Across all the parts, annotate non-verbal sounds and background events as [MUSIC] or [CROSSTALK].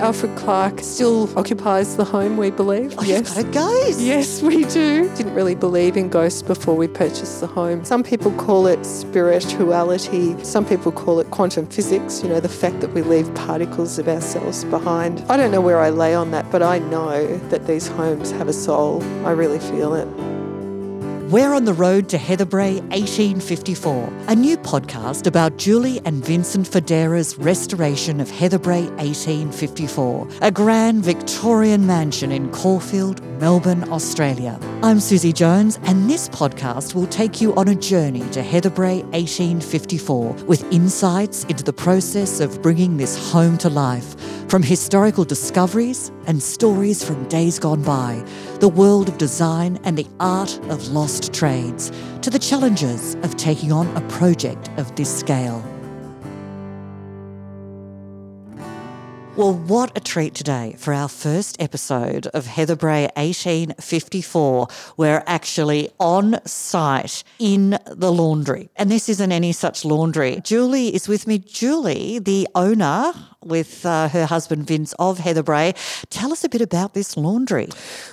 Alfred Clark still occupies the home, we believe. Oh, yes. you've got a ghost. Yes, we do. Didn't really believe in ghosts before we purchased the home. Some people call it spirituality. Some people call it quantum physics, you know, the fact that we leave particles of ourselves behind. I don't know where I lay on that, but I know that these homes have a soul. I really feel it. We're on the road to Heatherbrae 1854, a new podcast about Julie and Vincent Federa's restoration of Heatherbrae 1854, a grand Victorian mansion in Caulfield, Melbourne, Australia. I'm Susie Jones, and this podcast will take you on a journey to Heatherbrae 1854 with insights into the process of bringing this home to life. From historical discoveries and stories from days gone by, the world of design and the art of lost trades, to the challenges of taking on a project of this scale. Well, what a treat today for our first episode of Heatherbrae 1854. We're actually on site in the laundry. And this isn't any such laundry. Julie is with me. Julie, the owner with uh, her husband Vince of Heatherbrae. Tell us a bit about this laundry.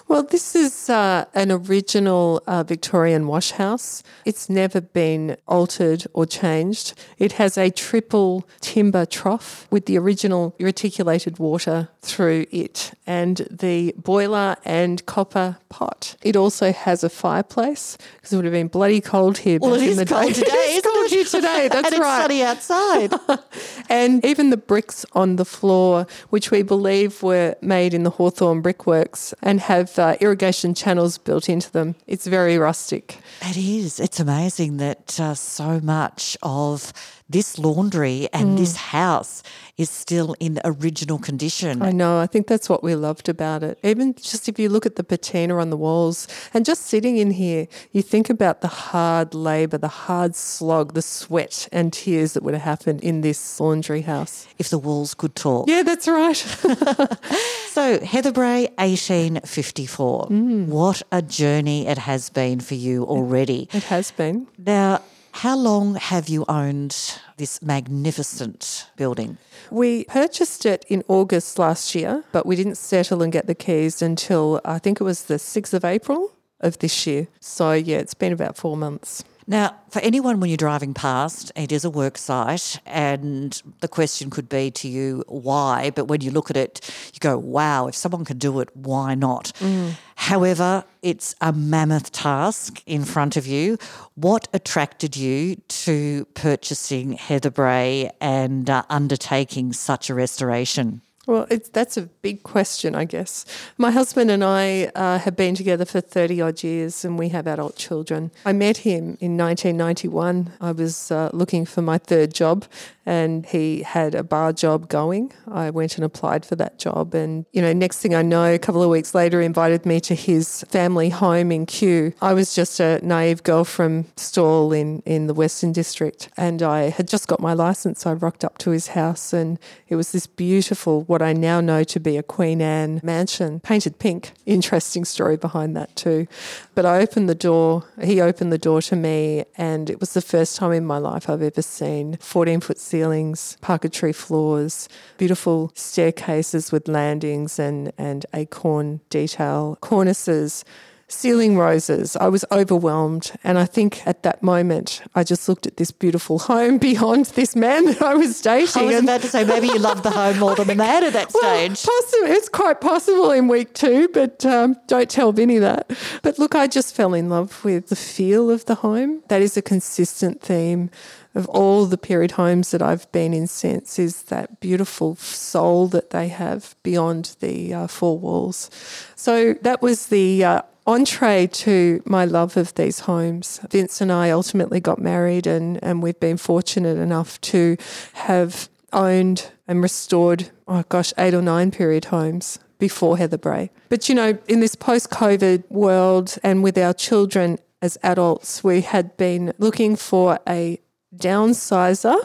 Well, this is uh, an original uh, Victorian wash house. It's never been altered or changed. It has a triple timber trough with the original reticulated water through it and the boiler and copper pot. It also has a fireplace because it would have been bloody cold here. Well, it is cold day. [LAUGHS] today. it's cold here today. [LAUGHS] That's and right. It's sunny outside. [LAUGHS] and even the bricks on the floor, which we believe were made in the Hawthorn brickworks and have uh, irrigation channels built into them. It's very rustic. It is. It's amazing that uh, so much of this laundry and mm. this house is still in original condition. I know. I think that's what we loved about it. Even just if you look at the patina on the walls and just sitting in here, you think about the hard labour, the hard slog, the sweat and tears that would have happened in this laundry house. If the walls could talk. Yeah, that's right. [LAUGHS] so, Heatherbrae, 1854. Mm. What a journey it has been for you already. It has been. Now, how long have you owned this magnificent building? We purchased it in August last year, but we didn't settle and get the keys until I think it was the 6th of April of this year. So, yeah, it's been about four months. Now, for anyone when you're driving past, it is a work site, and the question could be to you, why? But when you look at it, you go, wow, if someone can do it, why not? Mm. However, it's a mammoth task in front of you. What attracted you to purchasing Heatherbrae and uh, undertaking such a restoration? Well, that's a big question, I guess. My husband and I uh, have been together for 30 odd years and we have adult children. I met him in 1991. I was uh, looking for my third job and he had a bar job going. I went and applied for that job. And, you know, next thing I know, a couple of weeks later, he invited me to his family home in Kew. I was just a naive girl from Stawell in, in the Western District. And I had just got my license. I rocked up to his house and it was this beautiful, what I now know to be a Queen Anne mansion, painted pink. Interesting story behind that too. But I opened the door, he opened the door to me, and it was the first time in my life I've ever seen 14 foot ceilings, parquetry floors, beautiful staircases with landings and, and acorn detail, cornices ceiling roses. I was overwhelmed. And I think at that moment, I just looked at this beautiful home [LAUGHS] beyond this man that I was dating. I was about to say, maybe you loved the home more than the man at that [LAUGHS] well, stage. Possible. It's quite possible in week two, but um, don't tell Vinny that. But look, I just fell in love with the feel of the home. That is a consistent theme of all the period homes that I've been in since is that beautiful soul that they have beyond the uh, four walls. So that was the uh, entree to my love of these homes. Vince and I ultimately got married, and, and we've been fortunate enough to have owned and restored, oh gosh, eight or nine period homes before Heatherbrae. But you know, in this post COVID world and with our children as adults, we had been looking for a downsizer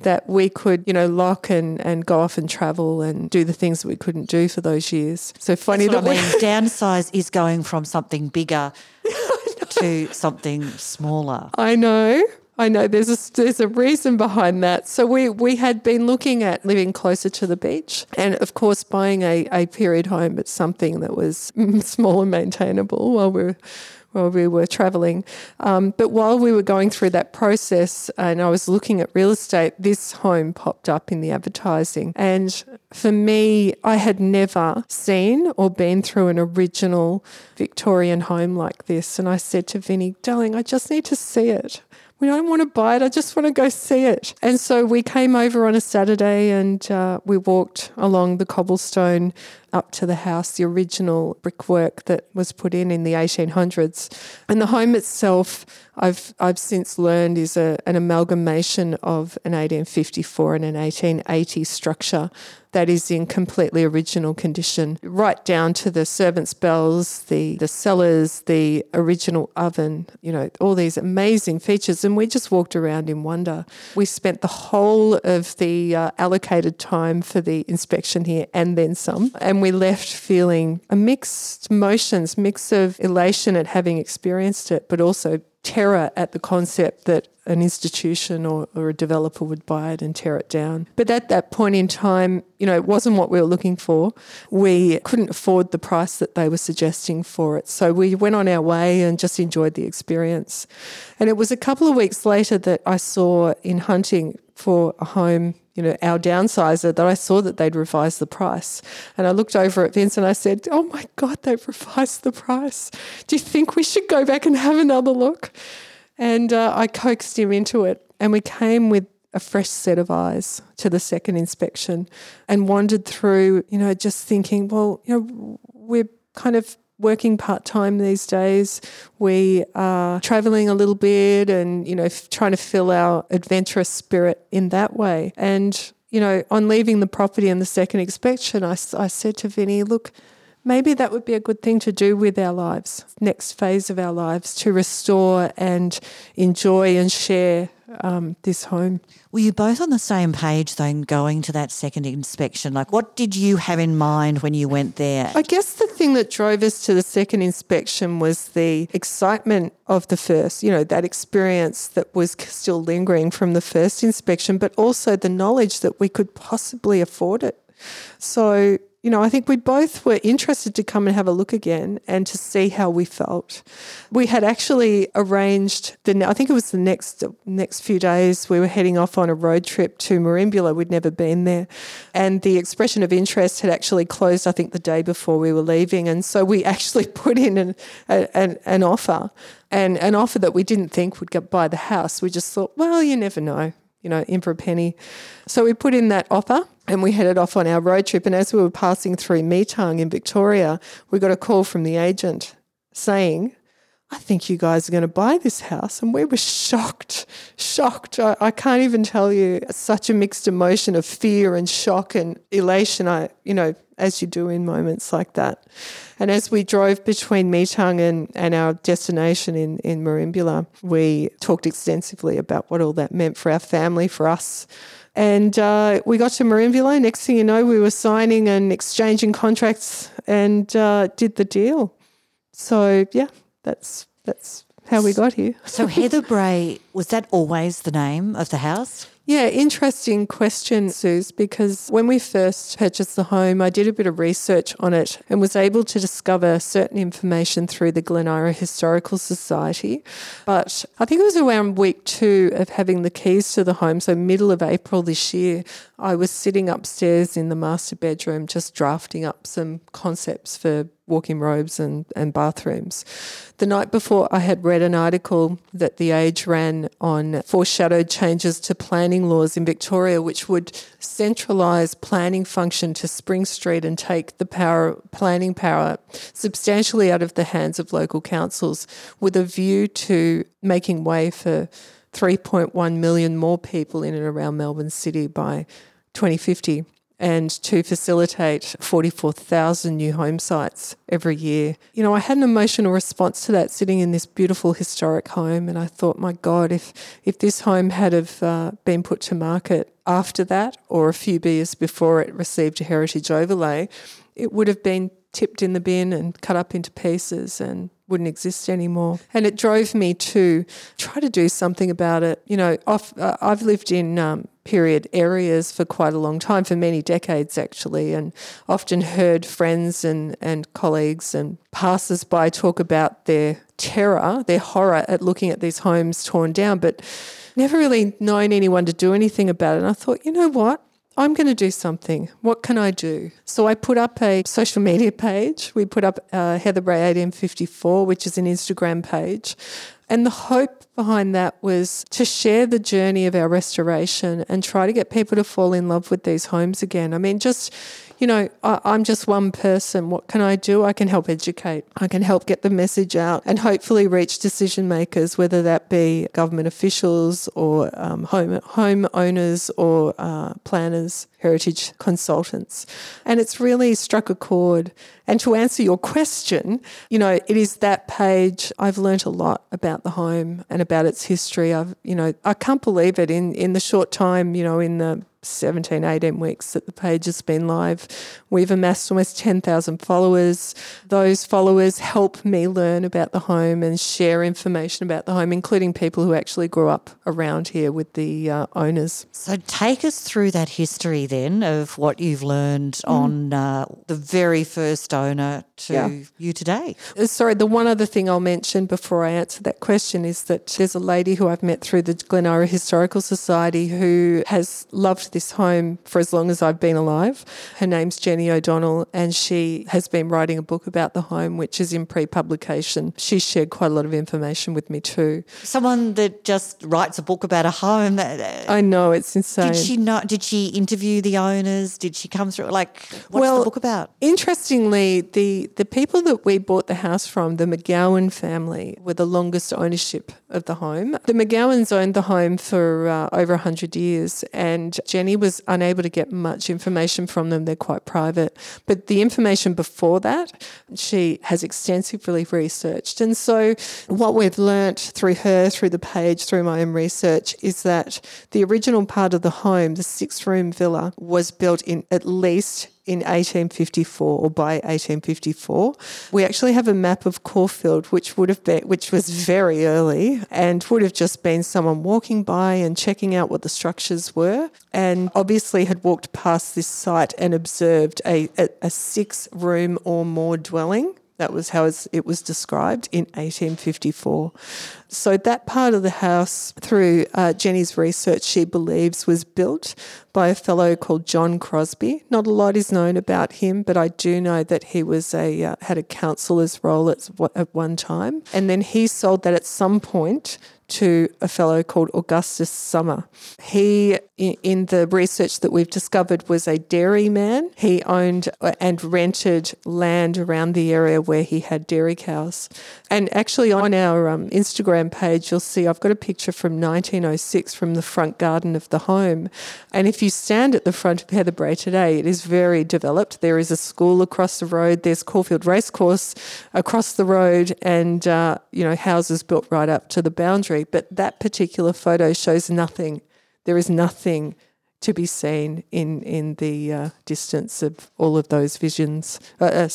that we could, you know, lock and, and go off and travel and do the things that we couldn't do for those years. So funny That's that I mean. [LAUGHS] downsize is going from something bigger [LAUGHS] to something smaller. I know. I know there's a there's a reason behind that. So we we had been looking at living closer to the beach, and of course buying a, a period home, but something that was [LAUGHS] small and maintainable while we were while we were traveling. Um, but while we were going through that process and I was looking at real estate, this home popped up in the advertising. And for me, I had never seen or been through an original Victorian home like this. And I said to Vinny, darling, I just need to see it we don't want to buy it. I just want to go see it. And so we came over on a Saturday and uh, we walked along the cobblestone up to the house, the original brickwork that was put in in the 1800s. And the home itself, I've, I've since learned, is a, an amalgamation of an 1854 and an 1880 structure that is in completely original condition, right down to the servants' bells, the, the cellars, the original oven, you know, all these amazing features. And we just walked around in wonder. We spent the whole of the uh, allocated time for the inspection here and then some. And we left feeling a mixed emotions, mix of elation at having experienced it, but also terror at the concept that an institution or, or a developer would buy it and tear it down. But at that point in time, you know, it wasn't what we were looking for. We couldn't afford the price that they were suggesting for it. So we went on our way and just enjoyed the experience. And it was a couple of weeks later that I saw in hunting for a home you know, our downsizer that I saw that they'd revised the price. And I looked over at Vince and I said, Oh my God, they've revised the price. Do you think we should go back and have another look? And uh, I coaxed him into it. And we came with a fresh set of eyes to the second inspection and wandered through, you know, just thinking, well, you know, we're kind of working part time these days. We are traveling a little bit and, you know, f- trying to fill our adventurous spirit in that way. And, you know, on leaving the property in the second inspection, I, I said to Vinny, look, maybe that would be a good thing to do with our lives, next phase of our lives, to restore and enjoy and share um, this home. Were you both on the same page then going to that second inspection? Like, what did you have in mind when you went there? I guess the thing that drove us to the second inspection was the excitement of the first, you know, that experience that was still lingering from the first inspection, but also the knowledge that we could possibly afford it. So you know, I think we both were interested to come and have a look again and to see how we felt. We had actually arranged the, I think it was the next next few days, we were heading off on a road trip to Merimbula. We'd never been there. And the expression of interest had actually closed, I think, the day before we were leaving. And so we [LAUGHS] actually put in an, an, an offer and an offer that we didn't think would get buy the house. We just thought, well, you never know you know, in for a penny. So we put in that offer and we headed off on our road trip. And as we were passing through Metung in Victoria, we got a call from the agent saying, I think you guys are going to buy this house. And we were shocked, shocked. I, I, can't even tell you such a mixed emotion of fear and shock and elation. I, you know, as you do in moments like that. And as we drove between Metung and, and our destination in, in Merimbula, we talked extensively about what all that meant for our family, for us. And uh, we got to Merimbula. Next thing you know, we were signing and exchanging contracts and uh, did the deal. So, yeah, that's that's how we got here. so Heather Bray was that always the name of the house? Yeah, interesting question, Suze, because when we first purchased the home, I did a bit of research on it and was able to discover certain information through the Glen Eira Historical Society. But I think it was around week two of having the keys to the home, so middle of April this year, I was sitting upstairs in the master bedroom just drafting up some concepts for walk-in robes and, and bathrooms. The night before, I had read an article that The Age ran on foreshadowed changes to planning laws in Victoria, which would centralise planning function to Spring Street and take the power planning power substantially out of the hands of local councils, with a view to making way for 3.1 million more people in and around Melbourne City by 2050 and to facilitate 44,000 new home sites every year. You know, I had an emotional response to that sitting in this beautiful historic home and I thought, my God, if, if this home had have uh, been put to market after that or a few years before it received a heritage overlay, it would have been tipped in the bin and cut up into pieces and wouldn't exist anymore. And it drove me to try to do something about it. You know, off, uh, I've lived in um, period areas for quite a long time, for many decades actually, and often heard friends and, and colleagues and passers by talk about their terror, their horror at looking at these homes torn down, but never really known anyone to do anything about it. And I thought, you know what? I'm going to do something. What can I do? So I put up a social media page. We put up uh, Heatherbrae 1854, which is an Instagram page. And the hope behind that was to share the journey of our restoration and try to get people to fall in love with these homes again. I mean, just you know, I, am just one person. What can I do? I can help educate. I can help get the message out and hopefully reach decision makers, whether that be government officials or um, home home owners or uh, planners, heritage consultants. And it's really struck a chord. And to answer your question, you know, it is that page. I've learnt a lot about the home and about its history. I've, you know, I can't believe it in in the short time, you know, in the 17, 18 weeks that the page has been live. We've amassed almost 10,000 followers. Those followers help me learn about the home and share information about the home, including people who actually grew up around here with the uh, owners. So, take us through that history then of what you've learned mm. on uh, the very first owner to yeah. you today. Uh, sorry, the one other thing I'll mention before I answer that question is that there's a lady who I've met through the Glen Eira Historical Society who has loved this home for as long as I've been alive. Her name's Jenny O'Donnell, and she has been writing a book about the home, which is in pre publication. She shared quite a lot of information with me too. Someone that just writes a book about a home. I know, it's insane. Did she not? Did she interview the owners? Did she come through? Like, what's well, the book about? Interestingly, the, the people that we bought the house from, the McGowan family, were the longest ownership of the home. The McGowans owned the home for uh, over 100 years, and Jenny Jenny was unable to get much information from them. They're quite private. But the information before that, she has extensively researched. And so, what we've learnt through her, through the page, through my own research, is that the original part of the home, the six room villa, was built in at least in 1854 or by 1854. We actually have a map of Caulfield, which would have been, which was very early and would have just been someone walking by and checking out what the structures were. And obviously had walked past this site and observed a, a, a six room or more dwelling that was how it was described in 1854. So, that part of the house, through uh, Jenny's research, she believes was built by a fellow called John Crosby. Not a lot is known about him, but I do know that he was a uh, had a councillor's role at, at one time. And then he sold that at some point to a fellow called Augustus Sommer. He, in the research that we've discovered, was a dairyman. He owned and rented land around the area where he had dairy cows. And actually, on our um, Instagram page, you'll see I've got a picture from 1906 from the front garden of the home. And if you stand at the front of Heatherbrae today, it is very developed. There is a school across the road, there's Caulfield Racecourse across the road, and uh, you know houses built right up to the boundary but that particular photo shows nothing. There is nothing to be seen in in the uh, distance of all of those visions. Uh, uh,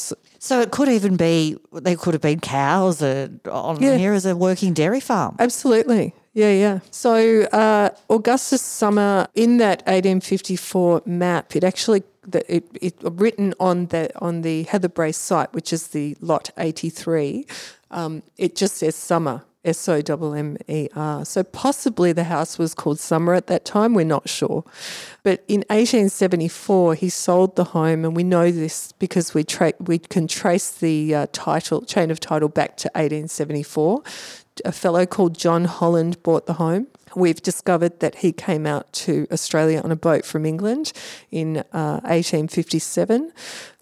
so it could even be there could have been cows on yeah. here as a working dairy farm. Absolutely. Yeah, yeah. So uh, Augustus Sommer in that 1854 map, it actually it, it written on the on the Heatherbrae site, which is the lot 83. Um, it just says Sommer S O M M E R. So possibly the house was called Sommer at that time, we're not sure. But in 1874, he sold the home, and we know this because we, tra- we can trace the uh, title, chain of title back to 1874. A fellow called John Holland bought the home. We've discovered that he came out to Australia on a boat from England in uh, 1857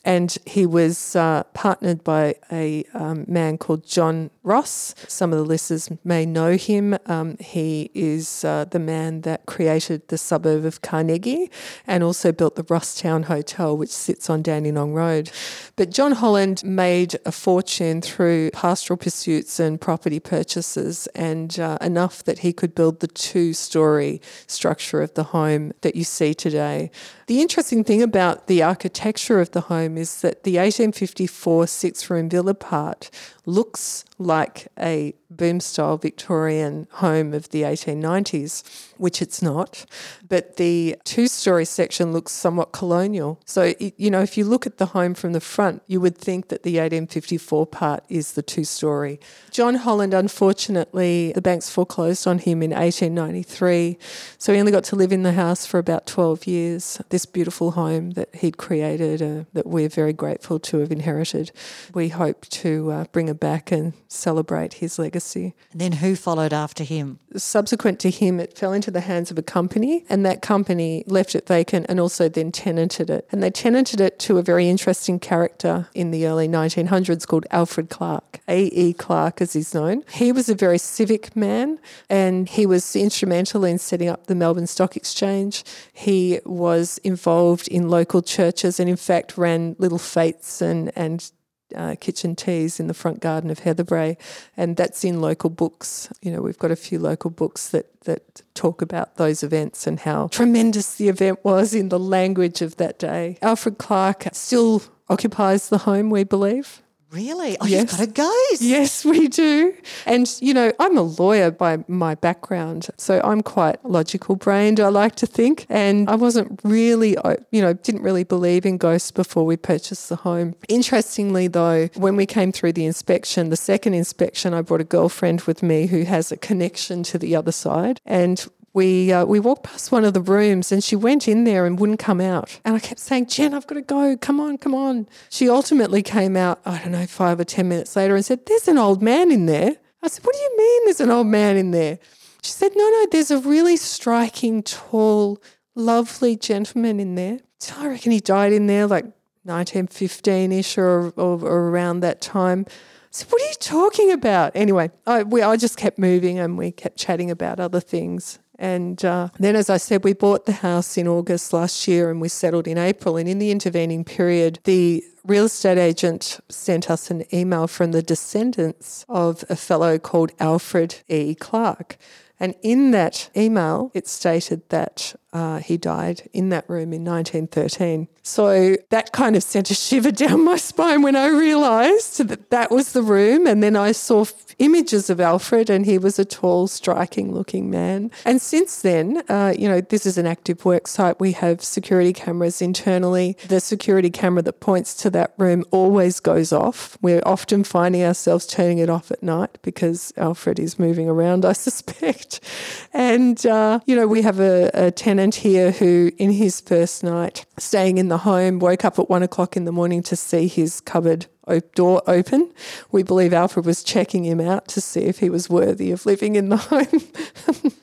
and he was uh, partnered by a um, man called John Ross. Some of the listeners may know him. Um, he is uh, the man that created the suburb of Carnegie and also built the Rosstown Hotel, which sits on Dandenong Road. But John Holland made a fortune through pastoral pursuits and property purchases, and uh, enough that he could build the two story structure of the home that you see today. The interesting thing about the architecture of the home is that the 1854 six room villa part looks like a boom style Victorian home of the 1890s, which it's not. But the two story section looks somewhat colonial. So, you know, if you look at the home from the front, you would think that the 1854 part is the two story. John Holland, unfortunately, the banks foreclosed on him in 1893. So he only got to live in the house for about 12 years. This beautiful home that he'd created, uh, that we're very grateful to have inherited. We hope to uh, bring it back and celebrate his legacy. And then who followed after him? Subsequent to him, it fell into the hands of a company, and that company left it vacant and also then tenanted it. And they tenanted it to a very interesting character in the early 1900s called Alfred Clark, A.E. Clark as he's known. He was a very civic man and he was instrumental in setting up the Melbourne Stock Exchange. He was involved in local churches and, in fact, ran little fetes and, and uh, kitchen teas in the front garden of Heatherbrae, and that's in local books. You know, we've got a few local books that that talk about those events and how tremendous the event was in the language of that day. Alfred Clark still occupies the home, we believe. Really? Oh, yes. you've got a ghost. Yes, we do. And, you know, I'm a lawyer by my background, so I'm quite logical brained, I like to think. And I wasn't really, uh, you know, didn't really believe in ghosts before we purchased the home. Interestingly, though, when we came through the inspection, the second inspection, I brought a girlfriend with me who has a connection to the other side. And we uh, we walked past one of the rooms and she went in there and wouldn't come out. And I kept saying, Jen, I've got to go. Come on, come on. She ultimately came out, I don't know, five or 10 minutes later and said, There's an old man in there. I said, What do you mean there's an old man in there? She said, No, no, there's a really striking, tall, lovely gentleman in there. So I reckon he died in there like 1915 ish or, or, or around that time. So what are you talking about? Anyway, I, we, I just kept moving and we kept chatting about other things. And uh, then, as I said, we bought the house in August last year and we settled in April. And in the intervening period, the real estate agent sent us an email from the descendants of a fellow called Alfred E. Clark. And in that email, it stated that uh, he died in that room in 1913. So that kind of sent a shiver [LAUGHS] down my spine when I realised that that was the room. And then I saw images of Alfred, and he was a tall, striking looking man. And since then, uh, you know, this is an active work site. We have security cameras internally. The security camera that points to that room always goes off. We're often finding ourselves turning it off at night because Alfred is moving around, [LAUGHS] I suspect. And, uh, you know, we have a, a tenant here who, in his first night staying in the home, woke up at one o'clock in the morning to see his cupboard door open. We believe Alfred was checking him out to see if he was worthy of living in the [LAUGHS] home.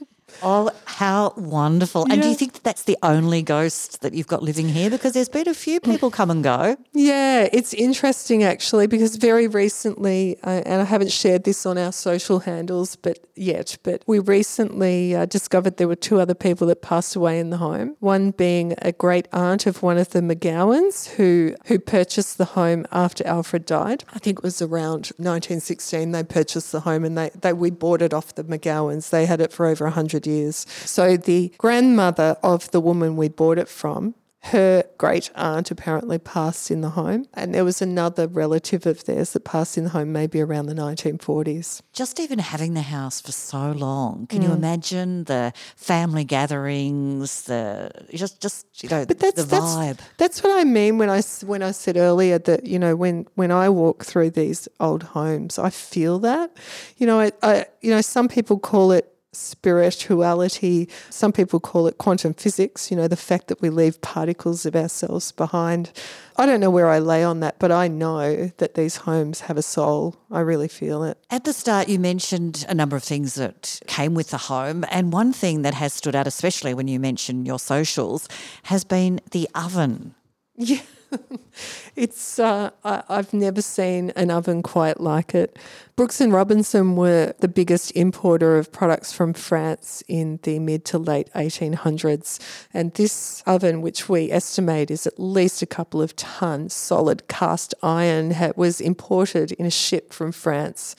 Oh, how wonderful. And do you think that that's the only ghost that you've got living here? Because there's been a few people come and go. Yeah, it's interesting actually, because very recently, uh, and I haven't shared this on our social handles but yet, but we recently uh, discovered there were two other people that passed away in the home. One being a great aunt of one of the McGowans who, who purchased the home after Alfred died. I think it was around 1916 they purchased the home and they, they we bought it off the McGowans. They had it for over 100 years. So the grandmother of the woman we bought it from her great aunt apparently passed in the home, and there was another relative of theirs that passed in the home maybe around the 1940s. Just even having the house for so long, can mm. you imagine the family gatherings, the just just you know but that's, the vibe? That's, that's what I mean when I when I said earlier that you know when when I walk through these old homes, I feel that. You know, I, I you know some people call it spirituality. Some people call it quantum physics, you know, the fact that we leave particles of ourselves behind. I don't know where I lay on that, but I know that these homes have a soul. I really feel it. At the start, you mentioned a number of things that came with the home. And one thing that has stood out, especially when you mention your socials, has been the oven. [LAUGHS] Yeah. [LAUGHS] it's uh, I, have never seen an oven quite like it. Brooks and Robinson were the biggest importer of products from France in the mid to late 1800s, and this oven, which we estimate is at least a couple of tons solid cast iron, was imported in a ship from France.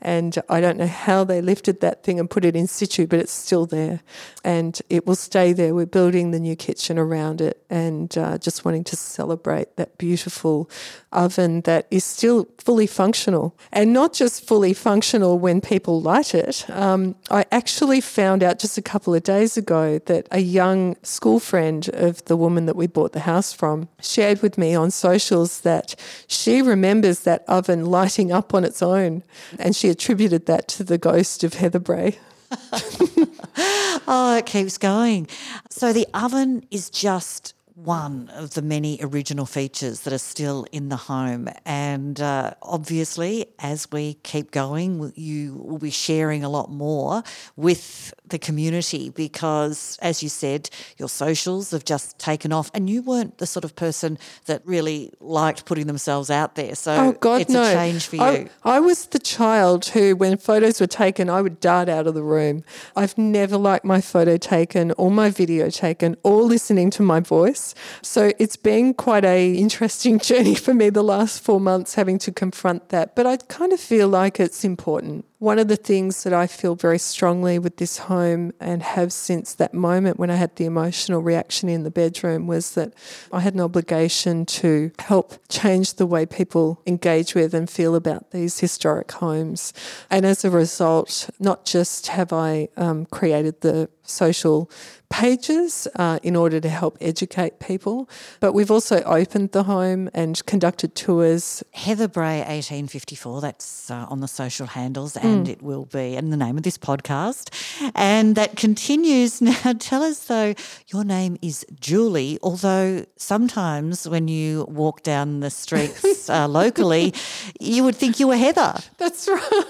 And I don't know how they lifted that thing and put it in situ, but it's still there. And it will stay there. We're building the new kitchen around it and uh, just wanting to celebrate that beautiful oven that is still fully functional. And not just fully functional when people light it. Um, I actually found out just a couple of days ago that a young school friend of the woman that we bought the house from shared with me on socials that she remembers that oven lighting up on its own. And she attributed that to the ghost of Heatherbrae. [LAUGHS] [LAUGHS] oh, it keeps going. So the oven is just one of the many original features that are still in the home. And uh, obviously, as we keep going, you will be sharing a lot more with the community because, as you said, your socials have just taken off, and you weren't the sort of person that really liked putting themselves out there. So oh God, it's no. a change for you. I, I was the child who, when photos were taken, I would dart out of the room. I've never liked my photo taken or my video taken or listening to my voice. So it's been quite a interesting [LAUGHS] journey for me the last four months having to confront that. But I kind of feel like it's important. One of the things that I feel very strongly with this home and have since that moment when I had the emotional reaction in the bedroom was that I had an obligation to help change the way people engage with and feel about these historic homes. And as a result, not just have I um, created the social pages uh, in order to help educate people. But we've also opened the home and conducted tours. Heatherbrae, 1854, that's uh, on the social handles, and mm. it will be in the name of this podcast. And that continues. [LAUGHS] Now, tell us though, your name is Julie, although sometimes when you walk down the streets [LAUGHS] uh, locally, you would think you were Heather. That's right.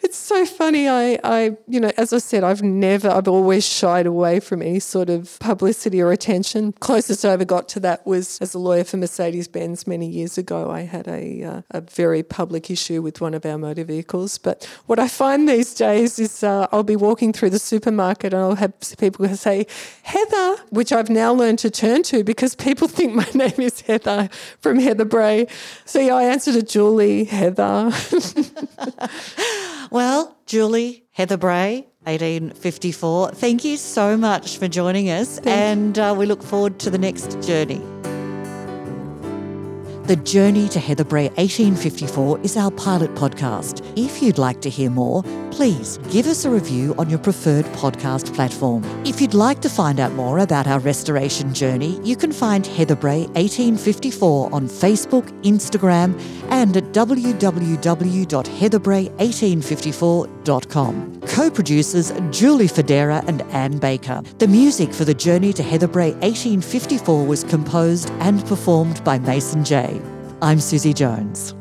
It's so funny. I, I, you know, as I said, I've never, I've always shied away from any sort of publicity or attention. Closest I ever got to that was as a lawyer for Mercedes Benz many years ago. I had a, uh, a very public issue with one of our motor vehicles. But what I find these days is uh, I'll be walking through the supermarket and I'll have people say, Heather, which I've now learned to turn to because people [LAUGHS] think my name is Heather from Heatherbrae. So yeah, I answer to Julie, Heather. [LAUGHS] well, Julie, Heatherbrae, 1854. Thank you so much for joining us, and uh, we look forward to the next journey. The Journey to Heatherbrae 1854 is our pilot podcast. If you'd like to hear more, please give us a review on your preferred podcast platform. If you'd like to find out more about our restoration journey, you can find Heatherbrae 1854 on Facebook, Instagram, and at www.heatherbrae1854.com. Co producers Julie Federa and Anne Baker. The music for The Journey to Heatherbrae 1854 was composed and performed by Mason J. I'm Susie Jones.